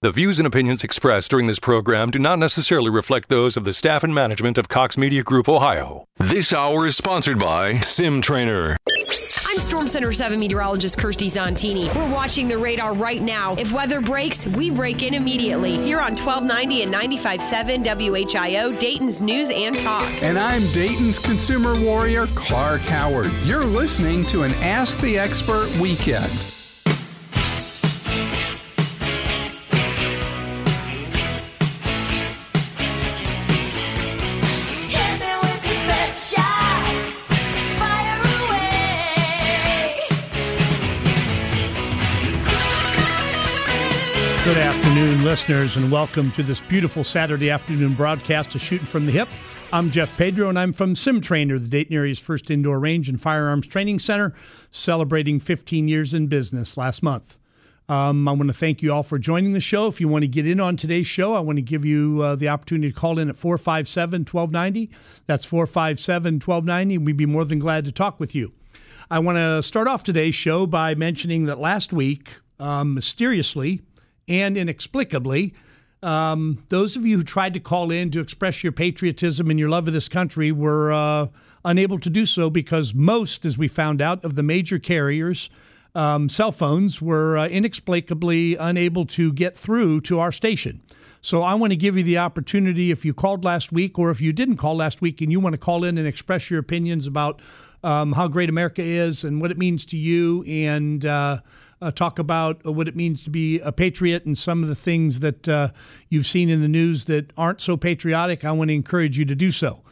The views and opinions expressed during this program do not necessarily reflect those of the staff and management of Cox Media Group Ohio. This hour is sponsored by Sim Trainer. I'm Storm Center 7 meteorologist Kirstie Zontini. We're watching the radar right now. If weather breaks, we break in immediately. Here on 1290 and 95.7 WHIO, Dayton's News and Talk. And I'm Dayton's consumer warrior, Clark Howard. You're listening to an Ask the Expert weekend. Listeners, and welcome to this beautiful Saturday afternoon broadcast of Shooting from the Hip. I'm Jeff Pedro, and I'm from Sim Trainer, the Dayton area's first indoor range and firearms training center, celebrating 15 years in business last month. Um, I want to thank you all for joining the show. If you want to get in on today's show, I want to give you uh, the opportunity to call in at 457 1290. That's 457 1290. We'd be more than glad to talk with you. I want to start off today's show by mentioning that last week, um, mysteriously, and inexplicably, um, those of you who tried to call in to express your patriotism and your love of this country were uh, unable to do so because most, as we found out, of the major carriers' um, cell phones were uh, inexplicably unable to get through to our station. So I want to give you the opportunity if you called last week or if you didn't call last week and you want to call in and express your opinions about um, how great America is and what it means to you and uh, uh, talk about uh, what it means to be a patriot and some of the things that uh, you've seen in the news that aren't so patriotic, I want to encourage you to do so.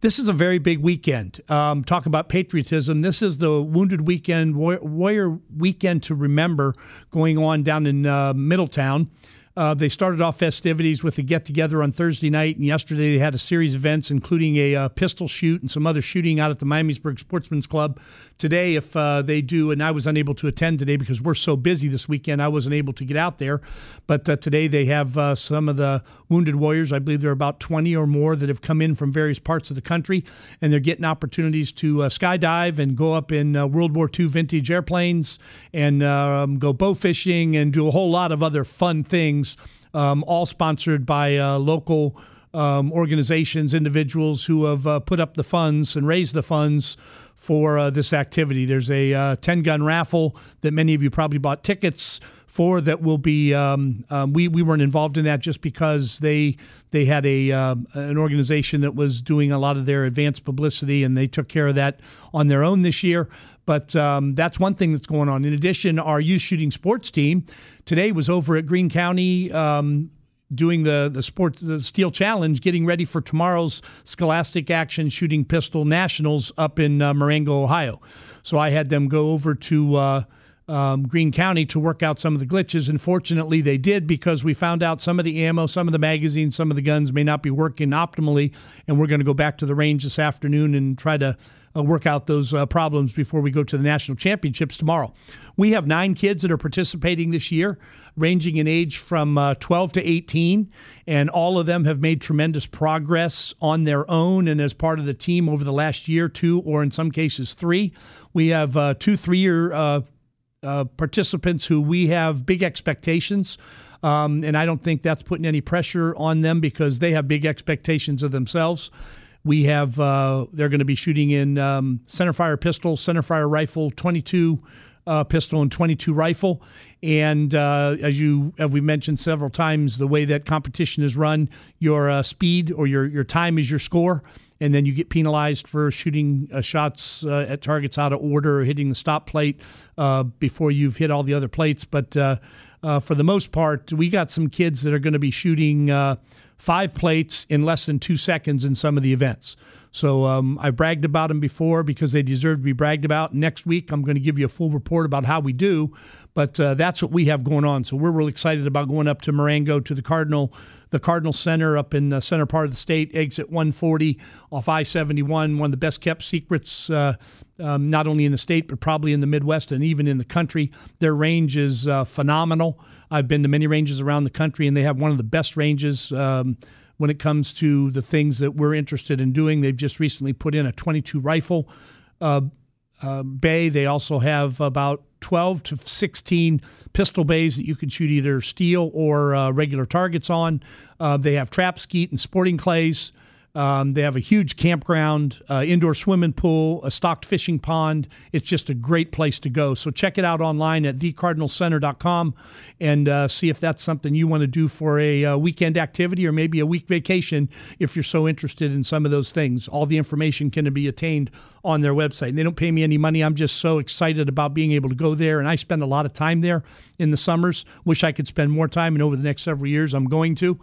This is a very big weekend. Um, talk about patriotism. This is the Wounded Weekend, Warrior Weekend to remember going on down in uh, Middletown. Uh, they started off festivities with a get together on Thursday night, and yesterday they had a series of events, including a uh, pistol shoot and some other shooting out at the Miamisburg Sportsman's Club. Today, if uh, they do, and I was unable to attend today because we're so busy this weekend, I wasn't able to get out there. But uh, today they have uh, some of the wounded warriors. I believe there are about 20 or more that have come in from various parts of the country, and they're getting opportunities to uh, skydive and go up in World War II vintage airplanes and um, go bow fishing and do a whole lot of other fun things things, um, all sponsored by uh, local um, organizations, individuals who have uh, put up the funds and raised the funds for uh, this activity. There's a uh, 10 gun raffle that many of you probably bought tickets for that will be um, um, we, we weren't involved in that just because they they had a uh, an organization that was doing a lot of their advanced publicity and they took care of that on their own this year but um, that's one thing that's going on in addition our youth shooting sports team today was over at Greene County um, doing the the the steel challenge getting ready for tomorrow's scholastic action shooting pistol nationals up in uh, Marengo Ohio so I had them go over to uh, um, Greene County to work out some of the glitches. And fortunately, they did because we found out some of the ammo, some of the magazines, some of the guns may not be working optimally. And we're going to go back to the range this afternoon and try to uh, work out those uh, problems before we go to the national championships tomorrow. We have nine kids that are participating this year, ranging in age from uh, 12 to 18, and all of them have made tremendous progress on their own and as part of the team over the last year, two, or in some cases, three. We have uh, two three year uh, uh, participants who we have big expectations. Um, and I don't think that's putting any pressure on them because they have big expectations of themselves. We have uh, they're going to be shooting in um, centerfire pistol, centerfire rifle, 22 uh, pistol, and 22 rifle. And uh, as you as we mentioned several times, the way that competition is run, your uh, speed or your your time is your score and then you get penalized for shooting uh, shots uh, at targets out of order or hitting the stop plate before you've hit all the other plates. But for the most part, we got some kids that are going to be shooting five plates in less than two seconds in some of the events. So um, I bragged about them before because they deserve to be bragged about. Next week, I'm going to give you a full report about how we do. But that's what we have going on. So we're really excited about going up to Marengo to the Cardinal the Cardinal Center up in the center part of the state, exit 140 off I 71, one of the best kept secrets, uh, um, not only in the state, but probably in the Midwest and even in the country. Their range is uh, phenomenal. I've been to many ranges around the country, and they have one of the best ranges. Um, when it comes to the things that we're interested in doing, they've just recently put in a 22 rifle uh, uh, bay. They also have about 12 to 16 pistol bays that you can shoot either steel or uh, regular targets on. Uh, they have trap skeet and sporting clays. Um, they have a huge campground, uh, indoor swimming pool, a stocked fishing pond. It's just a great place to go. So check it out online at thecardinalcenter.com and uh, see if that's something you want to do for a uh, weekend activity or maybe a week vacation if you're so interested in some of those things. All the information can be attained on their website. And they don't pay me any money. I'm just so excited about being able to go there. And I spend a lot of time there in the summers. Wish I could spend more time. And over the next several years, I'm going to.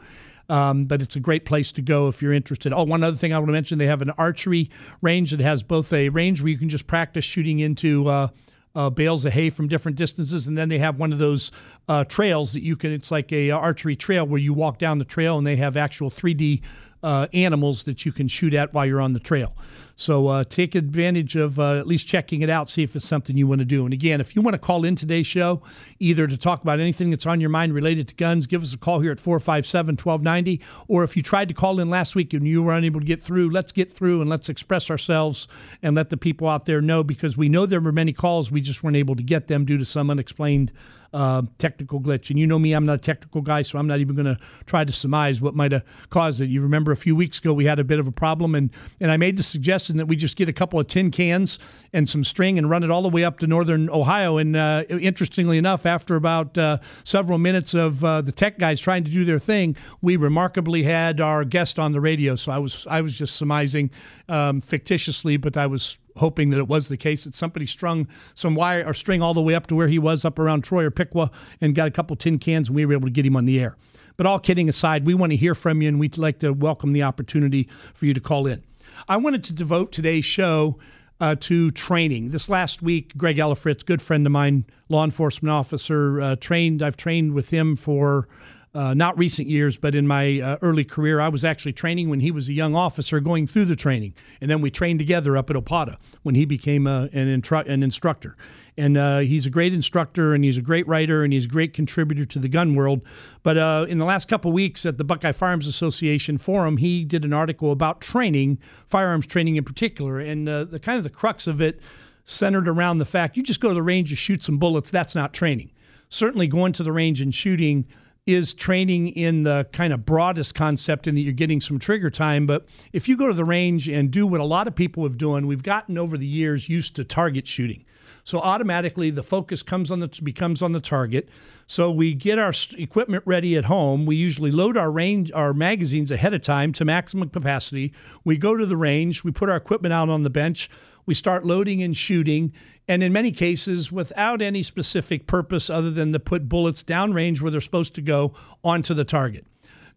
Um, but it's a great place to go if you're interested. Oh, one other thing I want to mention: they have an archery range that has both a range where you can just practice shooting into uh, uh, bales of hay from different distances, and then they have one of those uh, trails that you can. It's like a archery trail where you walk down the trail, and they have actual 3D uh, animals that you can shoot at while you're on the trail. So uh, take advantage of uh, at least checking it out, see if it's something you want to do. And again, if you want to call in today's show, either to talk about anything that's on your mind related to guns, give us a call here at 457 1290. Or if you tried to call in last week and you were unable to get through, let's get through and let's express ourselves and let the people out there know because we know there were many calls. We just weren't able to get them due to some unexplained uh, technical glitch. And you know me, I'm not a technical guy, so I'm not even going to try to surmise what might have caused it. You remember a few weeks ago we had a bit of a problem, and, and I made the suggestion that we just get a couple of tin cans and some string and run it all the way up to northern Ohio. And uh, interestingly enough, after about uh, several minutes of uh, the tech guys trying to do their thing, we remarkably had our guest on the radio. So I was I was just surmising um, fictitiously, but I was hoping that it was the case that somebody strung some wire or string all the way up to where he was up around Troy or Piqua and got a couple tin cans and we were able to get him on the air. But all kidding aside, we want to hear from you and we'd like to welcome the opportunity for you to call in. I wanted to devote today's show uh, to training. This last week, Greg Ellifritz, good friend of mine, law enforcement officer, uh, trained. I've trained with him for uh, not recent years, but in my uh, early career, I was actually training when he was a young officer going through the training. And then we trained together up at OPOTA when he became uh, an, intru- an instructor. And uh, he's a great instructor and he's a great writer and he's a great contributor to the gun world. But uh, in the last couple weeks at the Buckeye Firearms Association Forum, he did an article about training, firearms training in particular. And the kind of the crux of it centered around the fact you just go to the range to shoot some bullets, that's not training. Certainly going to the range and shooting is training in the kind of broadest concept in that you're getting some trigger time. But if you go to the range and do what a lot of people have done, we've gotten over the years used to target shooting. So automatically the focus comes on the becomes on the target. So we get our equipment ready at home. We usually load our range our magazines ahead of time to maximum capacity. We go to the range, we put our equipment out on the bench, we start loading and shooting, and in many cases without any specific purpose other than to put bullets downrange where they're supposed to go onto the target.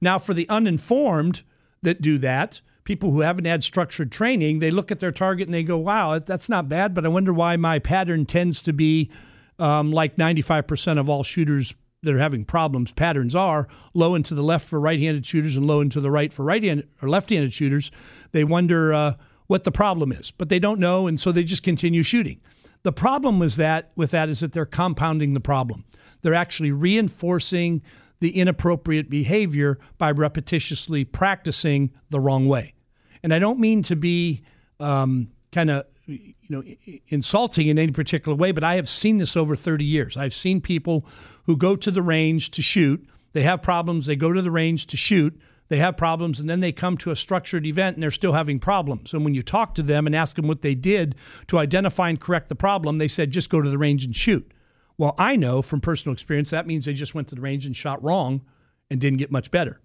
Now, for the uninformed that do that, people who haven't had structured training, they look at their target and they go, wow, that's not bad, but I wonder why my pattern tends to be um, like 95% of all shooters that are having problems patterns are low and to the left for right-handed shooters and low and to the right for right-handed or left-handed shooters. They wonder uh, what the problem is, but they don't know, and so they just continue shooting. The problem with that with that is that they're compounding the problem. They're actually reinforcing the inappropriate behavior by repetitiously practicing the wrong way. And I don't mean to be um, kind of you know insulting in any particular way, but I have seen this over 30 years. I've seen people who go to the range to shoot. They have problems. They go to the range to shoot they have problems and then they come to a structured event and they're still having problems. And when you talk to them and ask them what they did to identify and correct the problem, they said, just go to the range and shoot. Well, I know from personal experience that means they just went to the range and shot wrong and didn't get much better.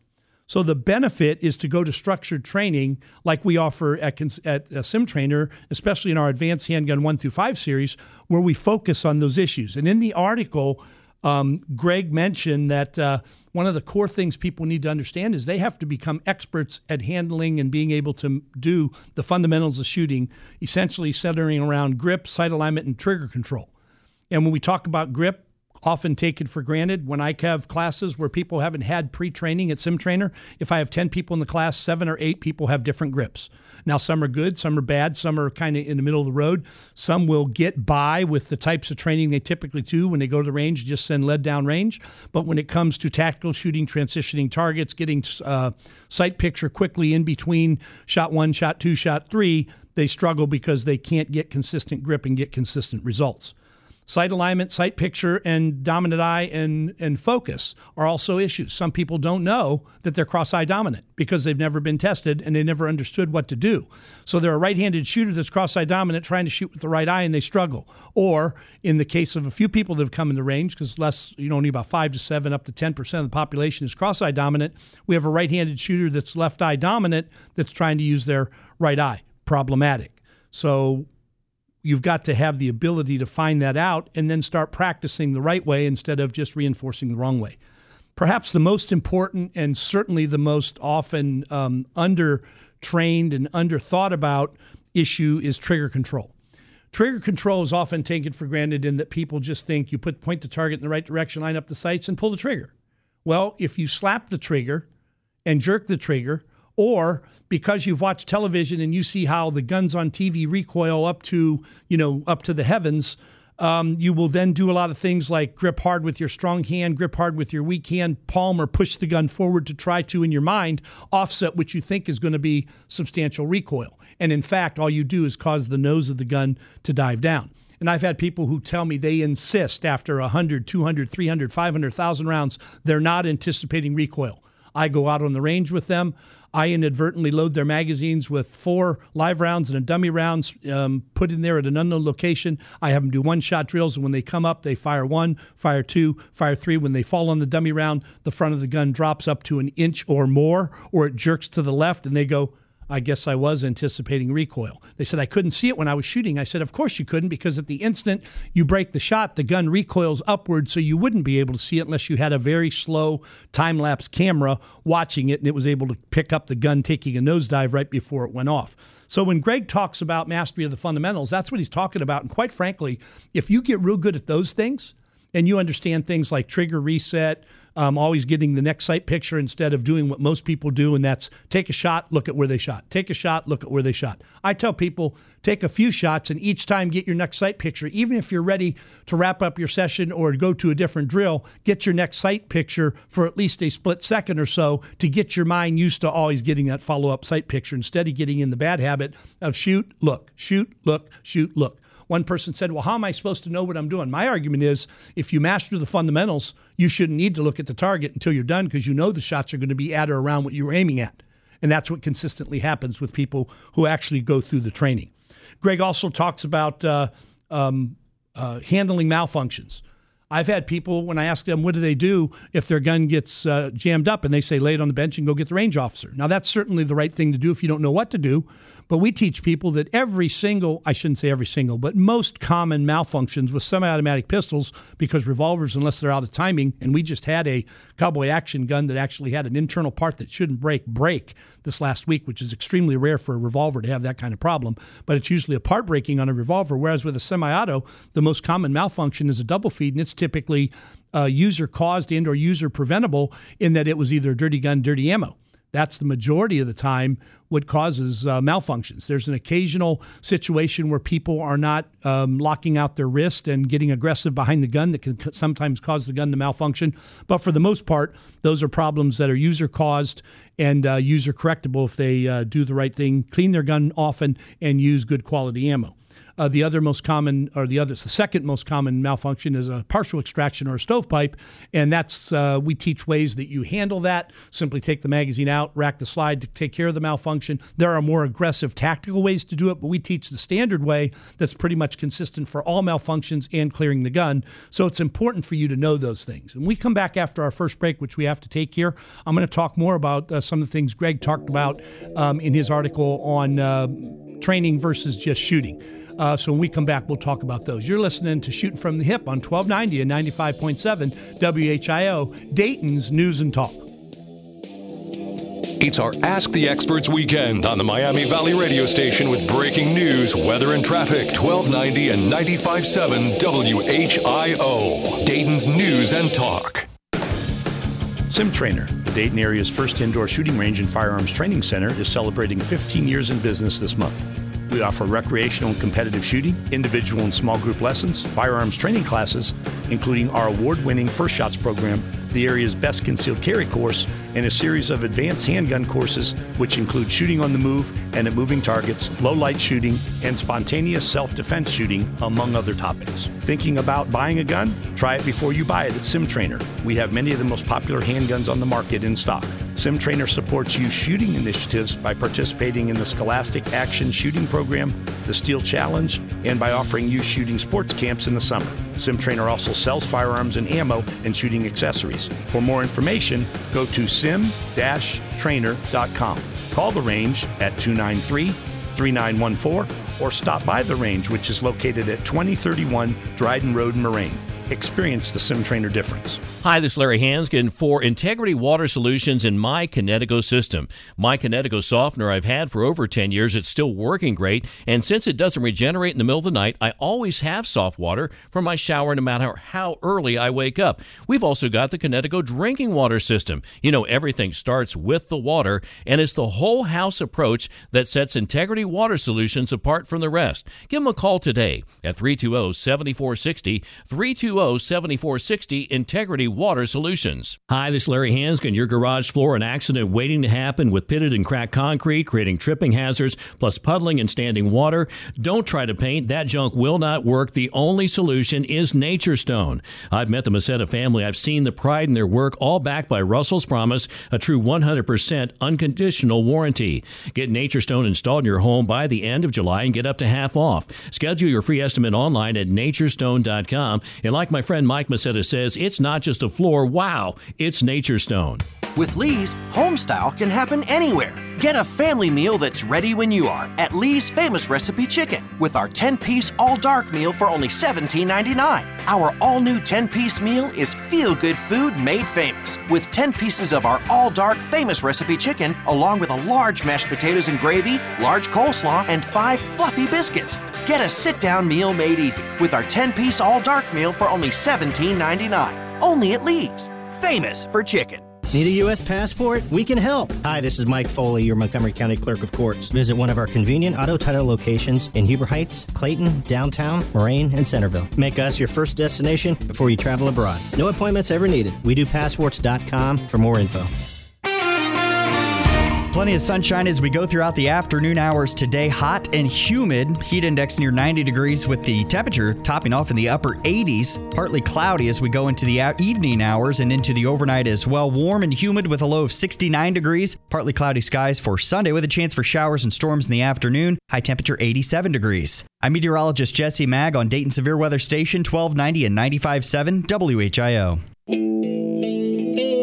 So the benefit is to go to structured training like we offer at, at uh, Sim Trainer, especially in our Advanced Handgun 1 through 5 series, where we focus on those issues. And in the article, um, Greg mentioned that uh, one of the core things people need to understand is they have to become experts at handling and being able to do the fundamentals of shooting, essentially centering around grip, sight alignment, and trigger control. And when we talk about grip, often taken for granted. When I have classes where people haven't had pre training at Sim Trainer, if I have 10 people in the class, seven or eight people have different grips. Now, some are good, some are bad, some are kind of in the middle of the road. Some will get by with the types of training they typically do when they go to the range, just send lead down range. But when it comes to tactical shooting, transitioning targets, getting uh, sight picture quickly in between shot one, shot two, shot three, they struggle because they can't get consistent grip and get consistent results. Sight alignment, sight picture, and dominant eye and, and focus are also issues. Some people don't know that they're cross eye dominant because they've never been tested and they never understood what to do. So they're a right handed shooter that's cross eye dominant trying to shoot with the right eye and they struggle. Or in the case of a few people that have come in the range, because less, you know, only about five to seven, up to 10% of the population is cross eye dominant, we have a right handed shooter that's left eye dominant that's trying to use their right eye. Problematic. So you've got to have the ability to find that out and then start practicing the right way instead of just reinforcing the wrong way. Perhaps the most important and certainly the most often um, under trained and under thought about issue is trigger control. Trigger control is often taken for granted in that people just think you put point the target in the right direction, line up the sights, and pull the trigger. Well, if you slap the trigger and jerk the trigger, or because you've watched television and you see how the guns on TV recoil up to, you know, up to the heavens, um, you will then do a lot of things like grip hard with your strong hand, grip hard with your weak hand, palm or push the gun forward to try to, in your mind, offset what you think is going to be substantial recoil. And in fact, all you do is cause the nose of the gun to dive down. And I've had people who tell me they insist after 100, 200, 300, 500,000 rounds, they're not anticipating recoil. I go out on the range with them. I inadvertently load their magazines with four live rounds and a dummy rounds um, put in there at an unknown location. I have them do one shot drills, and when they come up, they fire one, fire two, fire three. When they fall on the dummy round, the front of the gun drops up to an inch or more, or it jerks to the left, and they go, I guess I was anticipating recoil. They said I couldn't see it when I was shooting. I said, Of course you couldn't, because at the instant you break the shot, the gun recoils upward, so you wouldn't be able to see it unless you had a very slow time lapse camera watching it and it was able to pick up the gun taking a nosedive right before it went off. So when Greg talks about mastery of the fundamentals, that's what he's talking about. And quite frankly, if you get real good at those things and you understand things like trigger reset, um, always getting the next sight picture instead of doing what most people do, and that's take a shot, look at where they shot. Take a shot, look at where they shot. I tell people take a few shots and each time get your next sight picture. Even if you're ready to wrap up your session or go to a different drill, get your next sight picture for at least a split second or so to get your mind used to always getting that follow up sight picture instead of getting in the bad habit of shoot, look, shoot, look, shoot, look. One person said, Well, how am I supposed to know what I'm doing? My argument is if you master the fundamentals, you shouldn't need to look at the target until you're done because you know the shots are going to be at or around what you were aiming at. And that's what consistently happens with people who actually go through the training. Greg also talks about uh, um, uh, handling malfunctions. I've had people when I ask them what do they do if their gun gets uh, jammed up, and they say lay it on the bench and go get the range officer. Now that's certainly the right thing to do if you don't know what to do. But we teach people that every single, I shouldn't say every single, but most common malfunctions with semi automatic pistols, because revolvers, unless they're out of timing, and we just had a cowboy action gun that actually had an internal part that shouldn't break, break this last week, which is extremely rare for a revolver to have that kind of problem. But it's usually a part breaking on a revolver, whereas with a semi auto, the most common malfunction is a double feed, and it's typically uh, user caused and or user preventable in that it was either a dirty gun, dirty ammo. That's the majority of the time what causes uh, malfunctions. There's an occasional situation where people are not um, locking out their wrist and getting aggressive behind the gun that can sometimes cause the gun to malfunction. But for the most part, those are problems that are user caused and uh, user correctable if they uh, do the right thing, clean their gun often, and use good quality ammo. Uh, the other most common, or the other, the second most common malfunction is a partial extraction or a stovepipe, and that's uh, we teach ways that you handle that. Simply take the magazine out, rack the slide to take care of the malfunction. There are more aggressive tactical ways to do it, but we teach the standard way that's pretty much consistent for all malfunctions and clearing the gun. So it's important for you to know those things. And we come back after our first break, which we have to take here. I'm going to talk more about uh, some of the things Greg talked about um, in his article on uh, training versus just shooting. Uh, so when we come back, we'll talk about those. You're listening to Shooting from the Hip on 1290 and 95.7 WHIO, Dayton's News and Talk. It's our Ask the Experts weekend on the Miami Valley radio station with breaking news, weather, and traffic. 1290 and 95.7 WHIO, Dayton's News and Talk. Sim Trainer, the Dayton area's first indoor shooting range and firearms training center, is celebrating 15 years in business this month. We offer recreational and competitive shooting, individual and small group lessons, firearms training classes, including our award winning First Shots program, the area's best concealed carry course, and a series of advanced handgun courses, which include shooting on the move and at moving targets, low light shooting, and spontaneous self defense shooting, among other topics. Thinking about buying a gun? Try it before you buy it at Sim Trainer. We have many of the most popular handguns on the market in stock. Sim Trainer supports youth shooting initiatives by participating in the Scholastic Action Shooting Program, the Steel Challenge, and by offering youth shooting sports camps in the summer. Sim Trainer also sells firearms and ammo and shooting accessories. For more information, go to sim-trainer.com. Call the range at 293 3914 or stop by the range, which is located at 2031 Dryden Road, Moraine. Experience the Sim Trainer difference. Hi, this is Larry Hansgen for Integrity Water Solutions in my Kinetico system. My Kinetico softener I've had for over 10 years. It's still working great. And since it doesn't regenerate in the middle of the night, I always have soft water for my shower no matter how early I wake up. We've also got the Kinetico drinking water system. You know, everything starts with the water, and it's the whole house approach that sets Integrity Water Solutions apart from the rest. Give them a call today at 320 7460. 320 7460 Integrity Water Solutions. Hi, this is Larry Hansgen, your garage floor an accident waiting to happen with pitted and cracked concrete, creating tripping hazards, plus puddling and standing water. Don't try to paint. That junk will not work. The only solution is Nature Stone. I've met the Macetta family. I've seen the pride in their work, all backed by Russell's Promise, a true 100% unconditional warranty. Get Nature Stone installed in your home by the end of July and get up to half off. Schedule your free estimate online at naturestone.com. And like my friend Mike Macetta says, it's not just a floor. Wow, it's Nature Stone. With Lee's, homestyle can happen anywhere. Get a family meal that's ready when you are at Lee's Famous Recipe Chicken with our 10 piece all dark meal for only $17.99. Our all new 10 piece meal is feel good food made famous with 10 pieces of our all dark famous recipe chicken, along with a large mashed potatoes and gravy, large coleslaw, and five fluffy biscuits. Get a sit down meal made easy with our 10 piece all dark meal for only $17.99. Only at Lee's. Famous for chicken. Need a U.S. passport? We can help. Hi, this is Mike Foley, your Montgomery County Clerk of Courts. Visit one of our convenient auto title locations in Huber Heights, Clayton, downtown, Moraine, and Centerville. Make us your first destination before you travel abroad. No appointments ever needed. We do passports.com for more info. Plenty of sunshine as we go throughout the afternoon hours today. Hot and humid. Heat index near 90 degrees with the temperature topping off in the upper 80s. Partly cloudy as we go into the evening hours and into the overnight as well. Warm and humid with a low of 69 degrees. Partly cloudy skies for Sunday with a chance for showers and storms in the afternoon. High temperature 87 degrees. I'm meteorologist Jesse Mag on Dayton Severe Weather Station 1290 and 95.7 WHIO.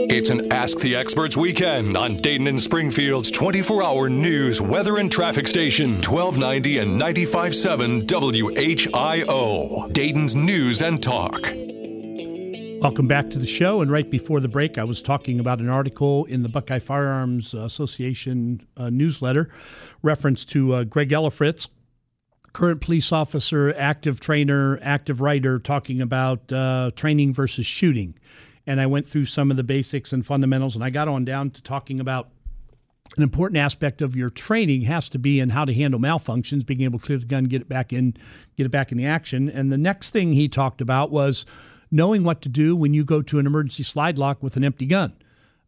It's an Ask the Experts weekend on Dayton and Springfield's 24 hour news, weather, and traffic station, 1290 and 95.7 WHIO. Dayton's News and Talk. Welcome back to the show. And right before the break, I was talking about an article in the Buckeye Firearms Association uh, newsletter, reference to uh, Greg Ellifritz, current police officer, active trainer, active writer, talking about uh, training versus shooting and I went through some of the basics and fundamentals, and I got on down to talking about an important aspect of your training has to be in how to handle malfunctions, being able to clear the gun, get it back in, get it back in the action. And the next thing he talked about was knowing what to do when you go to an emergency slide lock with an empty gun.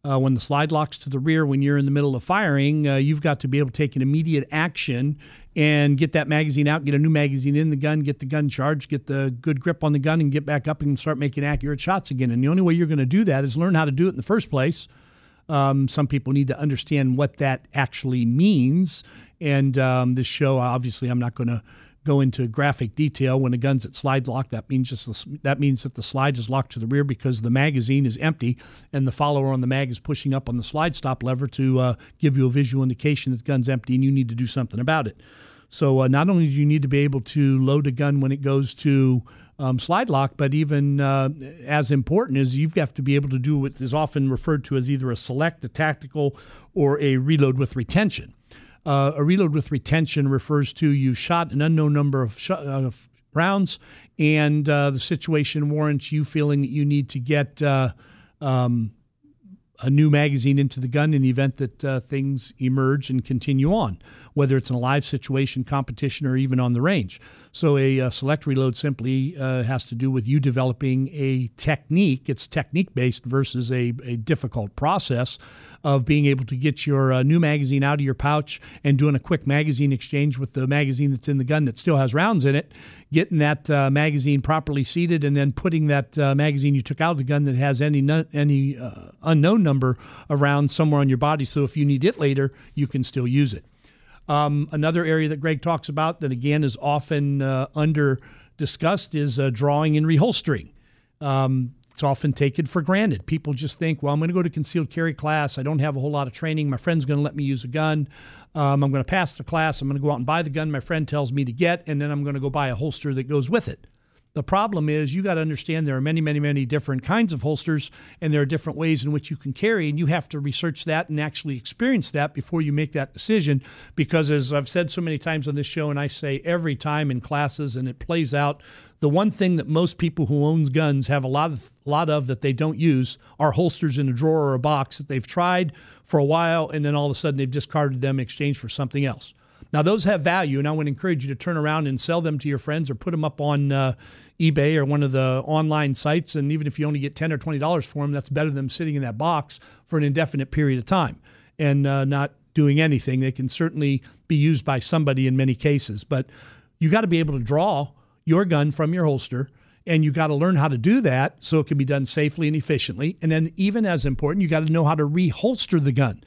Uh, when the slide locks to the rear when you're in the middle of firing, uh, you've got to be able to take an immediate action and get that magazine out, get a new magazine in the gun, get the gun charged, get the good grip on the gun, and get back up and start making accurate shots again. And the only way you're going to do that is learn how to do it in the first place. Um, some people need to understand what that actually means. And um, this show, obviously, I'm not going to go into graphic detail. When a gun's at slide lock, that means just the, that means that the slide is locked to the rear because the magazine is empty, and the follower on the mag is pushing up on the slide stop lever to uh, give you a visual indication that the gun's empty, and you need to do something about it. So uh, not only do you need to be able to load a gun when it goes to um, slide lock, but even uh, as important is you've got to be able to do what is often referred to as either a select, a tactical, or a reload with retention. Uh, a reload with retention refers to you shot an unknown number of, sh- uh, rounds, and uh, the situation warrants you feeling that you need to get uh, um, a new magazine into the gun in the event that uh, things emerge and continue on. Whether it's in a live situation, competition, or even on the range. So a, a select reload simply uh, has to do with you developing a technique. It's technique based versus a, a difficult process of being able to get your uh, new magazine out of your pouch and doing a quick magazine exchange with the magazine that's in the gun that still has rounds in it, getting that uh, magazine properly seated, and then putting that uh, magazine you took out of the gun that has any any uh, unknown number around somewhere on your body. So if you need it later, you can still use it. Um, another area that Greg talks about that again is often uh, under discussed is uh, drawing and reholstering. Um, it's often taken for granted. People just think, well, I'm going to go to concealed carry class. I don't have a whole lot of training. My friend's going to let me use a gun. Um, I'm going to pass the class. I'm going to go out and buy the gun my friend tells me to get, and then I'm going to go buy a holster that goes with it. The problem is you got to understand there are many, many, many different kinds of holsters, and there are different ways in which you can carry, and you have to research that and actually experience that before you make that decision. Because as I've said so many times on this show, and I say every time in classes, and it plays out, the one thing that most people who own guns have a lot of lot of that they don't use are holsters in a drawer or a box that they've tried for a while, and then all of a sudden they've discarded them in exchange for something else. Now, those have value, and I would encourage you to turn around and sell them to your friends or put them up on uh, eBay or one of the online sites. And even if you only get 10 or $20 for them, that's better than sitting in that box for an indefinite period of time and uh, not doing anything. They can certainly be used by somebody in many cases, but you got to be able to draw your gun from your holster and you got to learn how to do that so it can be done safely and efficiently. And then, even as important, you got to know how to reholster the gun.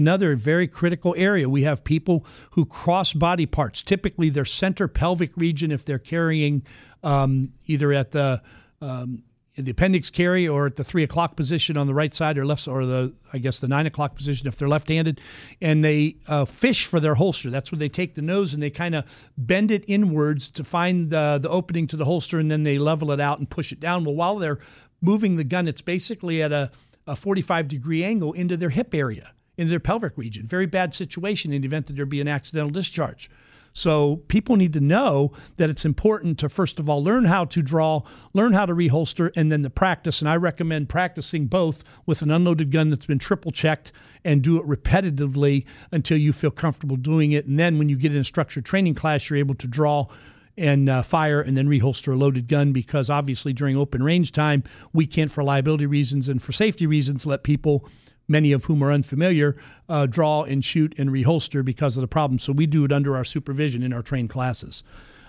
Another very critical area. We have people who cross body parts, typically their center pelvic region, if they're carrying um, either at the um, the appendix carry or at the three o'clock position on the right side or left, or the I guess the nine o'clock position if they're left-handed, and they uh, fish for their holster. That's where they take the nose and they kind of bend it inwards to find the the opening to the holster, and then they level it out and push it down. Well, while they're moving the gun, it's basically at a, a 45 degree angle into their hip area into their pelvic region. Very bad situation in the event that there be an accidental discharge. So people need to know that it's important to first of all learn how to draw, learn how to reholster, and then the practice. And I recommend practicing both with an unloaded gun that's been triple checked and do it repetitively until you feel comfortable doing it. And then when you get in a structured training class, you're able to draw and uh, fire and then reholster a loaded gun because obviously during open range time, we can't, for liability reasons and for safety reasons, let people many of whom are unfamiliar, uh, draw and shoot and reholster because of the problem. So we do it under our supervision in our trained classes.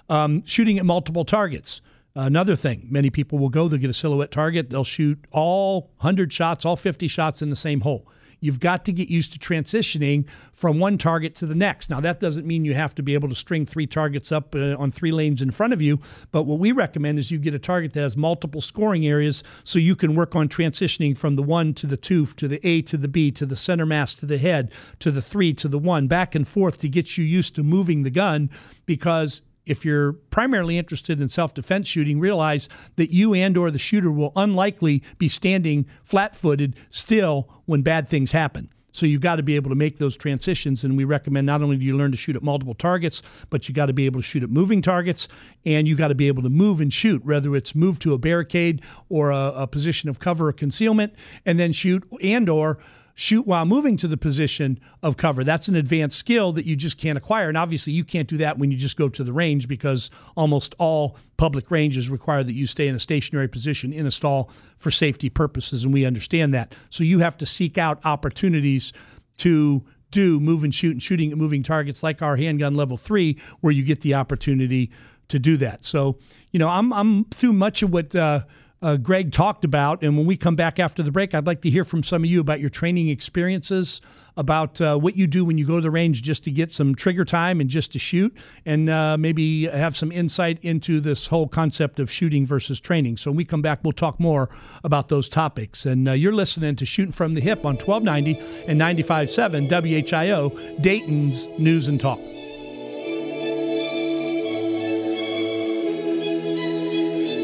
Um, shooting at multiple targets. Another thing, many people will go, they'll get a silhouette target, they'll shoot all 100 shots, all 50 shots in the same hole. You've got to get used to transitioning from one target to the next. Now, that doesn't mean you have to be able to string three targets up uh, on three lanes in front of you, but what we recommend is you get a target that has multiple scoring areas so you can work on transitioning from the one to the two to the A to the B to the center mass to the head to the three to the one, back and forth to get you used to moving the gun because if you're primarily interested in self-defense shooting realize that you and or the shooter will unlikely be standing flat-footed still when bad things happen. So you've got to be able to make those transitions and we recommend not only do you learn to shoot at multiple targets but you got to be able to shoot at moving targets and you got to be able to move and shoot whether it's move to a barricade or a, a position of cover or concealment and then shoot and or shoot while moving to the position of cover. That's an advanced skill that you just can't acquire. And obviously, you can't do that when you just go to the range because almost all public ranges require that you stay in a stationary position in a stall for safety purposes. And we understand that. So you have to seek out opportunities to do move and shoot and shooting at moving targets like our handgun level three, where you get the opportunity to do that. So, you know, I'm, I'm through much of what. Uh, uh, Greg talked about. And when we come back after the break, I'd like to hear from some of you about your training experiences, about uh, what you do when you go to the range just to get some trigger time and just to shoot, and uh, maybe have some insight into this whole concept of shooting versus training. So when we come back, we'll talk more about those topics. And uh, you're listening to Shooting from the Hip on 1290 and 95.7 WHIO, Dayton's News and Talk.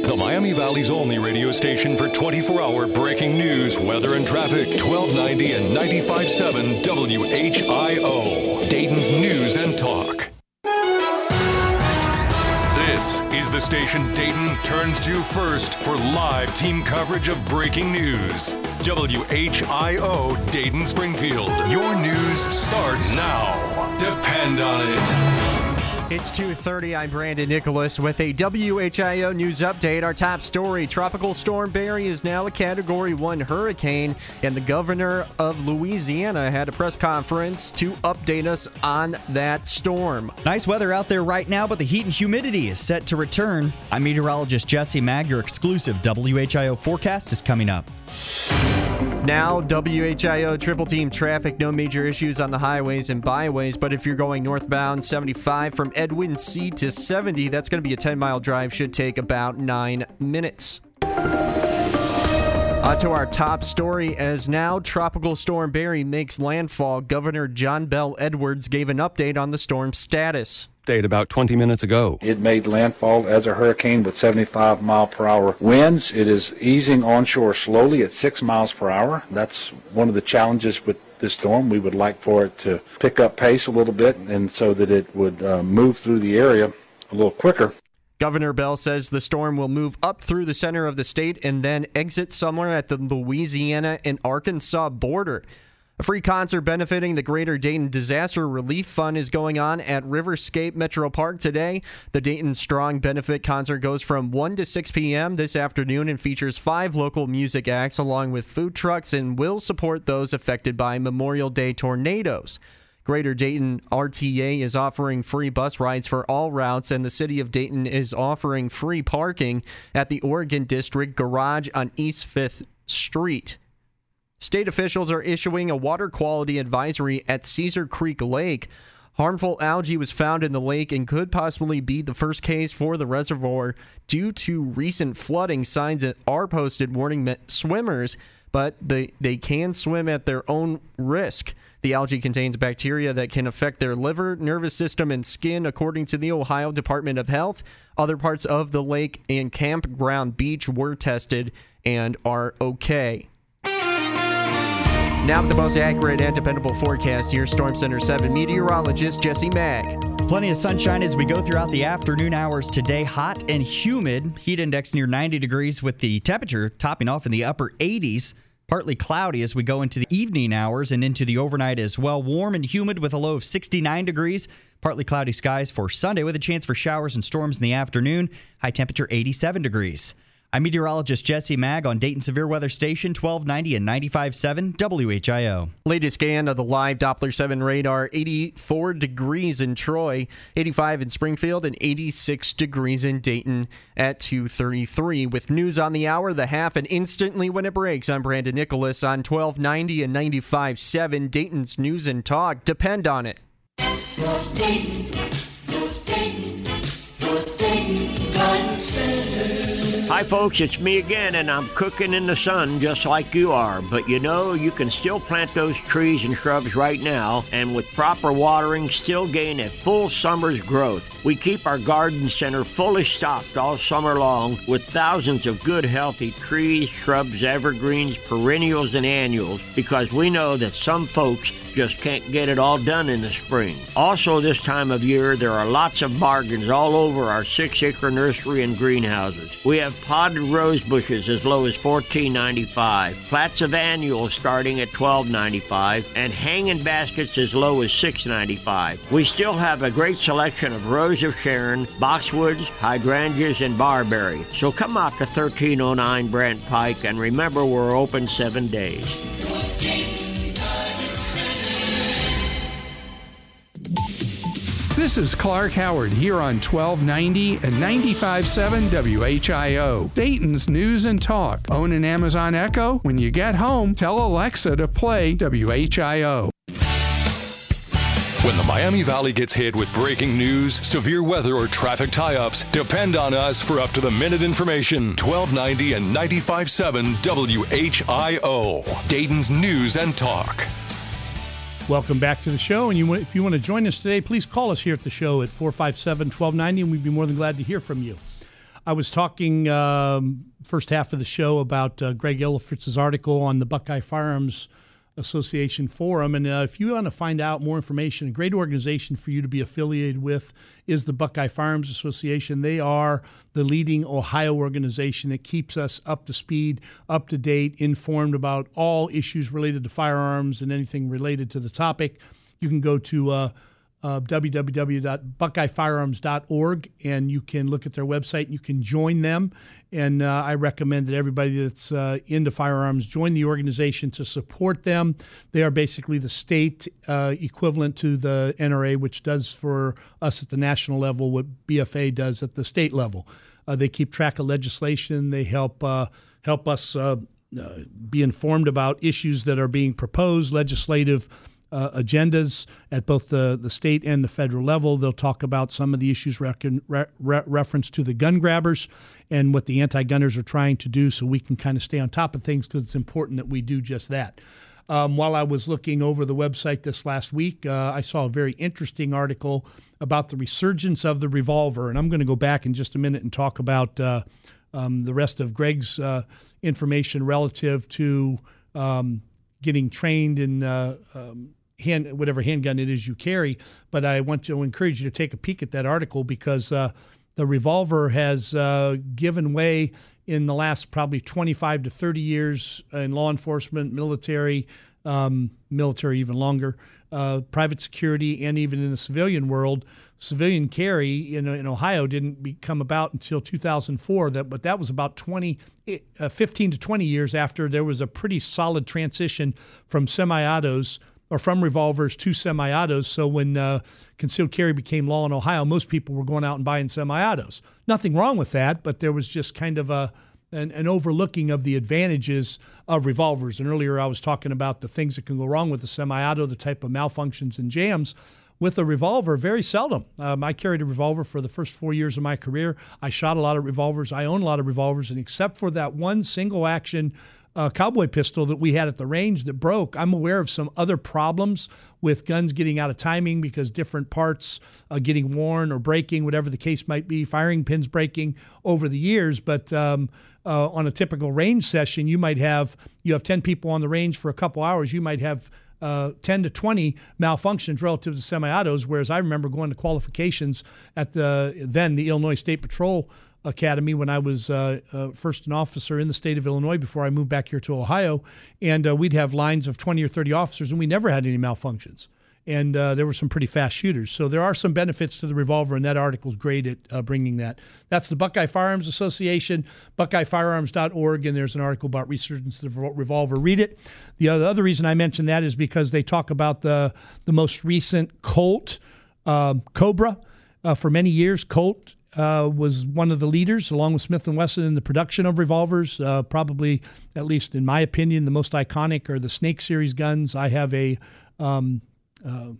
The Miami Valley's only radio station for 24 hour breaking news, weather, and traffic. 1290 and 95.7 WHIO. Dayton's News and Talk. This is the station Dayton turns to first for live team coverage of breaking news. WHIO Dayton Springfield. Your news starts now. Depend depend on it. It's 2:30. I'm Brandon Nicholas with a WHIO news update. Our top story: Tropical Storm Barry is now a Category 1 hurricane, and the governor of Louisiana had a press conference to update us on that storm. Nice weather out there right now, but the heat and humidity is set to return. I'm meteorologist Jesse Mag. Your exclusive WHIO forecast is coming up. Now, WHIO triple team traffic, no major issues on the highways and byways, but if you're going northbound 75 from Edwin C to 70, that's going to be a 10 mile drive, should take about nine minutes. On to our top story as now Tropical Storm Barry makes landfall. Governor John Bell Edwards gave an update on the storm's status update about 20 minutes ago. It made landfall as a hurricane with 75 mile per hour winds. It is easing onshore slowly at 6 miles per hour. That's one of the challenges with this storm. We would like for it to pick up pace a little bit and so that it would uh, move through the area a little quicker. Governor Bell says the storm will move up through the center of the state and then exit somewhere at the Louisiana and Arkansas border. A free concert benefiting the Greater Dayton Disaster Relief Fund is going on at Riverscape Metro Park today. The Dayton Strong Benefit Concert goes from 1 to 6 p.m. this afternoon and features five local music acts along with food trucks and will support those affected by Memorial Day tornadoes. Greater Dayton RTA is offering free bus rides for all routes, and the city of Dayton is offering free parking at the Oregon District Garage on East 5th Street. State officials are issuing a water quality advisory at Caesar Creek Lake. Harmful algae was found in the lake and could possibly be the first case for the reservoir due to recent flooding. Signs are posted warning swimmers, but they, they can swim at their own risk. The algae contains bacteria that can affect their liver, nervous system, and skin, according to the Ohio Department of Health. Other parts of the lake and campground beach were tested and are okay. Now with the most accurate and dependable forecast, here's Storm Center 7 meteorologist Jesse Mag. Plenty of sunshine as we go throughout the afternoon hours today. Hot and humid. Heat index near 90 degrees with the temperature topping off in the upper 80s. Partly cloudy as we go into the evening hours and into the overnight as well. Warm and humid with a low of 69 degrees. Partly cloudy skies for Sunday with a chance for showers and storms in the afternoon. High temperature 87 degrees. I'm meteorologist Jesse Mag on Dayton Severe Weather Station 1290 and 95.7 WHIO. Latest scan of the live Doppler 7 radar 84 degrees in Troy, 85 in Springfield, and 86 degrees in Dayton at 233. With news on the hour, the half, and instantly when it breaks, I'm Brandon Nicholas on 1290 and 95.7 Dayton's News and Talk. Depend on it. North Dayton, North Dayton, North Dayton Garden Center. Hi, folks, it's me again, and I'm cooking in the sun just like you are. But you know, you can still plant those trees and shrubs right now, and with proper watering, still gain a full summer's growth. We keep our garden center fully stocked all summer long with thousands of good, healthy trees, shrubs, evergreens, perennials, and annuals because we know that some folks just can't get it all done in the spring. Also, this time of year, there are lots of bargains all over our six acre nursery and greenhouses. We have potted rose bushes as low as $14.95, plats of annuals starting at $12.95, and hanging baskets as low as $6.95. We still have a great selection of rose of Sharon, boxwoods, hydrangeas, and barberry. So come out to 1309 Brandt Pike and remember we're open seven days. This is Clark Howard here on 1290 and 95.7 WHIO. Dayton's News and Talk. Own an Amazon Echo? When you get home, tell Alexa to play WHIO. When the Miami Valley gets hit with breaking news, severe weather, or traffic tie ups, depend on us for up to the minute information. 1290 and 95.7 WHIO. Dayton's News and Talk. Welcome back to the show. And you, if you want to join us today, please call us here at the show at 457 1290, and we'd be more than glad to hear from you. I was talking um, first half of the show about uh, Greg Ellifritz's article on the Buckeye Firearms Association Forum. And uh, if you want to find out more information, a great organization for you to be affiliated with is the Buckeye Firearms Association. They are the leading Ohio organization that keeps us up to speed, up to date, informed about all issues related to firearms and anything related to the topic. You can go to uh, uh, www.buckeyefirearms.org, and you can look at their website and you can join them. And uh, I recommend that everybody that's uh, into firearms join the organization to support them. They are basically the state uh, equivalent to the NRA, which does for us at the national level what BFA does at the state level. Uh, they keep track of legislation. They help uh, help us be informed about issues that are being proposed, legislative uh, agendas at both the, the state and the federal level. They'll talk about some of the issues re- re- reference to the gun grabbers and what the anti gunners are trying to do so we can kind of stay on top of things because it's important that we do just that. Um, while I was looking over the website this last week, uh, I saw a very interesting article about the resurgence of the revolver. And I'm going to go back in just a minute and talk about uh, um, the rest of Greg's uh, information relative to um, getting trained in uh, um, hand whatever handgun it is you carry. But I want to encourage you to take a peek at that article because uh, the revolver has uh, given way in the last probably 25 to 30 years in law enforcement, military, um, military even longer, uh, private security, and even in the civilian world. Civilian carry in, in Ohio didn't become about until 2004. That, but that was about 20, uh, 15 to 20 years after there was a pretty solid transition from semi-autos or from revolvers to semi-autos. So when uh, concealed carry became law in Ohio, most people were going out and buying semi-autos. Nothing wrong with that, but there was just kind of a an, an, overlooking of the advantages of revolvers. And earlier I was talking about the things that can go wrong with the semi-auto, the type of malfunctions and jams. With a revolver, very seldom. Um, I carried a revolver for the first four years of my career. I shot a lot of revolvers. I own a lot of revolvers, and except for that one single action uh, cowboy pistol that we had at the range that broke. I'm aware of some other problems with guns getting out of timing because different parts uh, getting worn or breaking, whatever the case might be, firing pins breaking over the years. But um, uh, on a typical range session, you might have you have 10 people on the range for a couple hours. You might have uh, 10 to 20 malfunctions relative to semi-autos. Whereas I remember going to qualifications at the then the Illinois State Patrol Academy when I was uh, uh, first an officer in the state of Illinois before I moved back here to Ohio. And uh, we'd have lines of 20 or 30 officers, and we never had any malfunctions. And uh, there were some pretty fast shooters. So there are some benefits to the revolver, and that article is great at uh, bringing that. That's the Buckeye Firearms Association, buckeyefirearms.org, and there's an article about resurgence of the revolver. Read it. The other reason I mention that is because they talk about the, the most recent Colt um, Cobra. Uh, for many years, Colt uh, was one of the leaders, along with Smith and Wesson, in the production of revolvers. Uh, probably, at least in my opinion, the most iconic are the Snake series guns. I have a um, uh,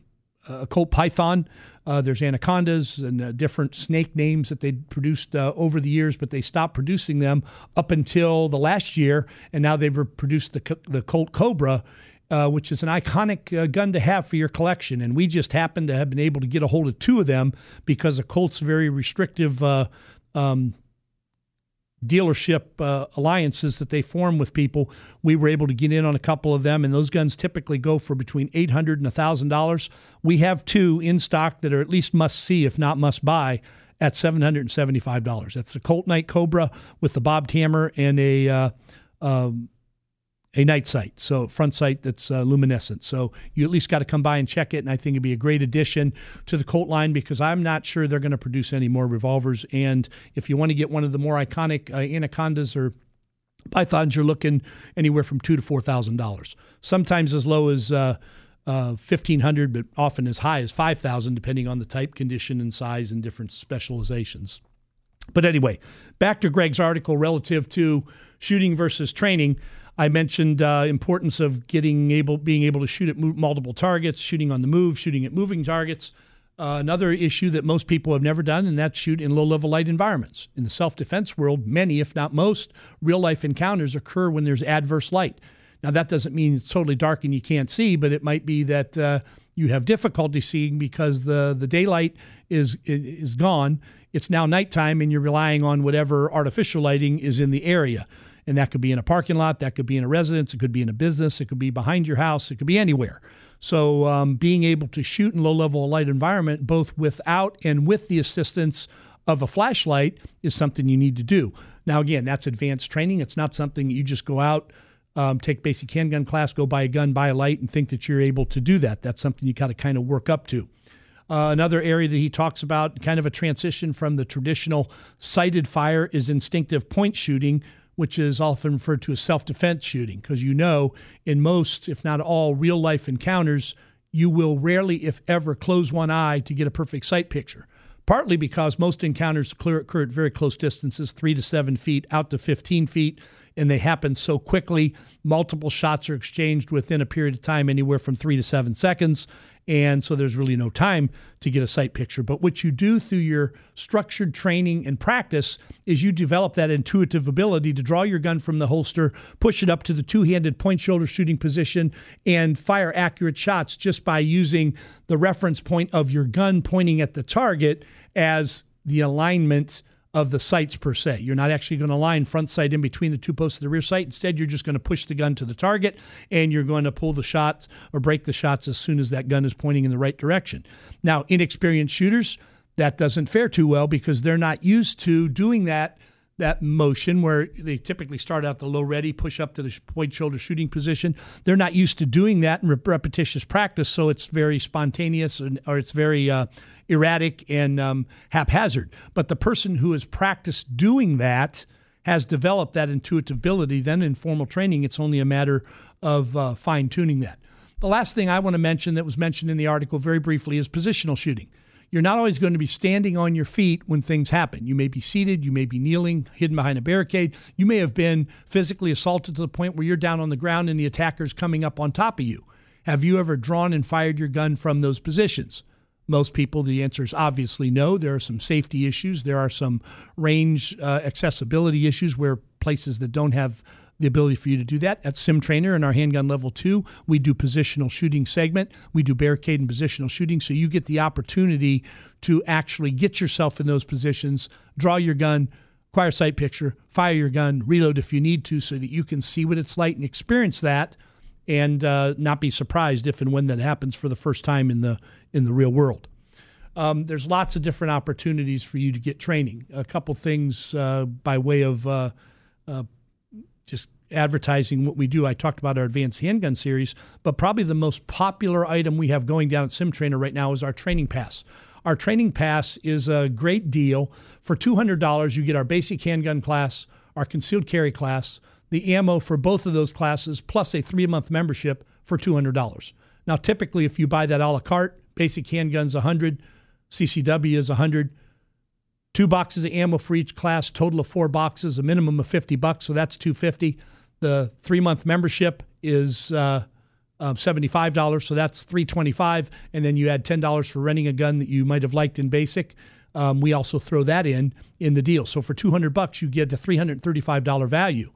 a Colt Python. Uh, there's anacondas and uh, different snake names that they produced uh, over the years, but they stopped producing them up until the last year, and now they've produced the the Colt Cobra uh, which is an iconic uh, gun to have for your collection. And we just happen to have been able to get a hold of two of them because of Colt's very restrictive uh, um, dealership uh, alliances that they form with people. We were able to get in on a couple of them, and those guns typically go for between eight hundred and thousand dollars. and $1,000. We have two in stock that are at least must see, if not must buy. At seven hundred and seventy-five dollars. That's the Colt Night Cobra with the bobbed hammer and a uh, um, a night sight, so front sight that's uh, luminescent. So you at least got to come by and check it, and I think it'd be a great addition to the Colt line because I'm not sure they're going to produce any more revolvers. And if you want to get one of the more iconic uh, anacondas or pythons, you're looking anywhere from two to four thousand dollars. Sometimes as low as uh, uh, 1500 but often as high as 5000 depending on the type condition and size and different specializations but anyway back to greg's article relative to shooting versus training I mentioned uh, importance of getting able, being able to shoot at multiple targets, shooting on the move, shooting at moving targets. Uh, another issue that most people have never done, and that's shoot in low level light environments. In the self defense world, many, if not most, real life encounters occur when there's adverse light. Now, that doesn't mean it's totally dark and you can't see, but it might be that uh, you have difficulty seeing because the, the daylight is, is gone. It's now nighttime, and you're relying on whatever artificial lighting is in the area. And that could be in a parking lot, that could be in a residence, it could be in a business, it could be behind your house, it could be anywhere. So, um, being able to shoot in low level light environment, both without and with the assistance of a flashlight, is something you need to do. Now, again, that's advanced training. It's not something you just go out, um, take basic handgun class, go buy a gun, buy a light, and think that you're able to do that. That's something you got to kind of work up to. Uh, another area that he talks about, kind of a transition from the traditional sighted fire, is instinctive point shooting, which is often referred to as self defense shooting, because you know, in most, if not all, real life encounters, you will rarely, if ever, close one eye to get a perfect sight picture. Partly because most encounters occur at very close distances, three to seven feet, out to 15 feet and they happen so quickly. Multiple shots are exchanged within a period of time, anywhere from three to seven seconds. And so there's really no time to get a sight picture. But what you do through your structured training and practice is you develop that intuitive ability to draw your gun from the holster, push it up to the two handed point shoulder shooting position, and fire accurate shots just by using the reference point of your gun pointing at the target as the alignment of the sights per se. You're not actually going to line front sight in between the two posts of the rear sight. Instead, you're just going to push the gun to the target and you're going to pull the shots or break the shots as soon as that gun is pointing in the right direction. Now, inexperienced shooters, that doesn't fare too well because they're not used to doing that that motion where they typically start out the low ready, push up to the point shoulder shooting position. They're not used to doing that in repetitious practice, so it's very spontaneous and, or it's very uh, erratic and um, haphazard. But the person who has practiced doing that has developed that intuitive ability. Then in formal training, it's only a matter of uh, fine tuning that. The last thing I want to mention that was mentioned in the article very briefly is positional shooting. You're not always going to be standing on your feet when things happen. You may be seated, you may be kneeling, hidden behind a barricade. You may have been physically assaulted to the point where you're down on the ground and the attacker's coming up on top of you. Have you ever drawn and fired your gun from those positions? most people, the answer is obviously no. There are some safety issues. There are some range uh, accessibility issues where places that don't have the ability for you to do that. At Sim Trainer in our handgun level two, we do positional shooting segment. We do barricade and positional shooting. So you get the opportunity to actually get yourself in those positions, draw your gun, acquire sight picture, fire your gun, reload if you need to, so that you can see what it's like and experience that and uh, not be surprised if and when that happens for the first time in the in the real world. Um, there's lots of different opportunities for you to get training. A couple things uh, by way of uh, uh, advertising what we do. I talked about our advanced handgun series, but probably the most popular item we have going down at Sim Trainer right now is our training pass. Our training pass is a great deal. For $200, you get our basic handgun class, our concealed carry class, the ammo for both of those classes, plus a three month membership for $200. Now, typically, if you buy that a la carte, basic handguns 100, CCW is 100, two boxes of ammo for each class, total of four boxes, a minimum of 50 bucks, so that's 250. The three month membership is uh, uh, $75, so that's 325 and then you add $10 for renting a gun that you might have liked in basic. Um, we also throw that in in the deal. So for 200 bucks, you get a $335 value.